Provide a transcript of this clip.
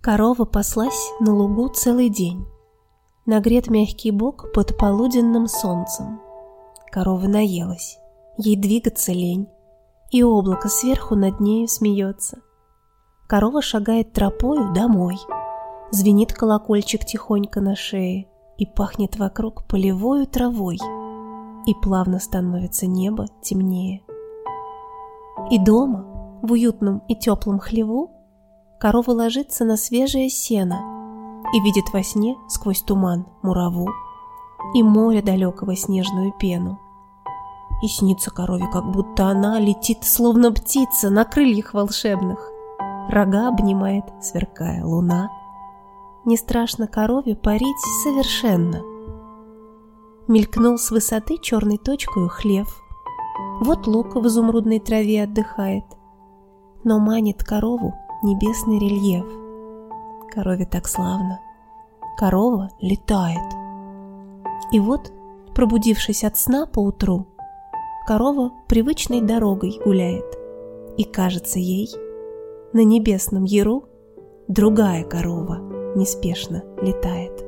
Корова паслась на лугу целый день. Нагрет мягкий бок под полуденным солнцем. Корова наелась, ей двигаться лень, и облако сверху над нею смеется. Корова шагает тропою домой, звенит колокольчик тихонько на шее и пахнет вокруг полевою травой, и плавно становится небо темнее. И дома, в уютном и теплом хлеву, корова ложится на свежее сено и видит во сне сквозь туман мураву и море далекого снежную пену. И снится корове, как будто она летит, словно птица, на крыльях волшебных. Рога обнимает, сверкая луна. Не страшно корове парить совершенно. Мелькнул с высоты черной точкой хлев. Вот лук в изумрудной траве отдыхает. Но манит корову небесный рельеф. Корове так славно. Корова летает. И вот, пробудившись от сна поутру, корова привычной дорогой гуляет, и кажется ей, на небесном яру другая корова неспешно летает.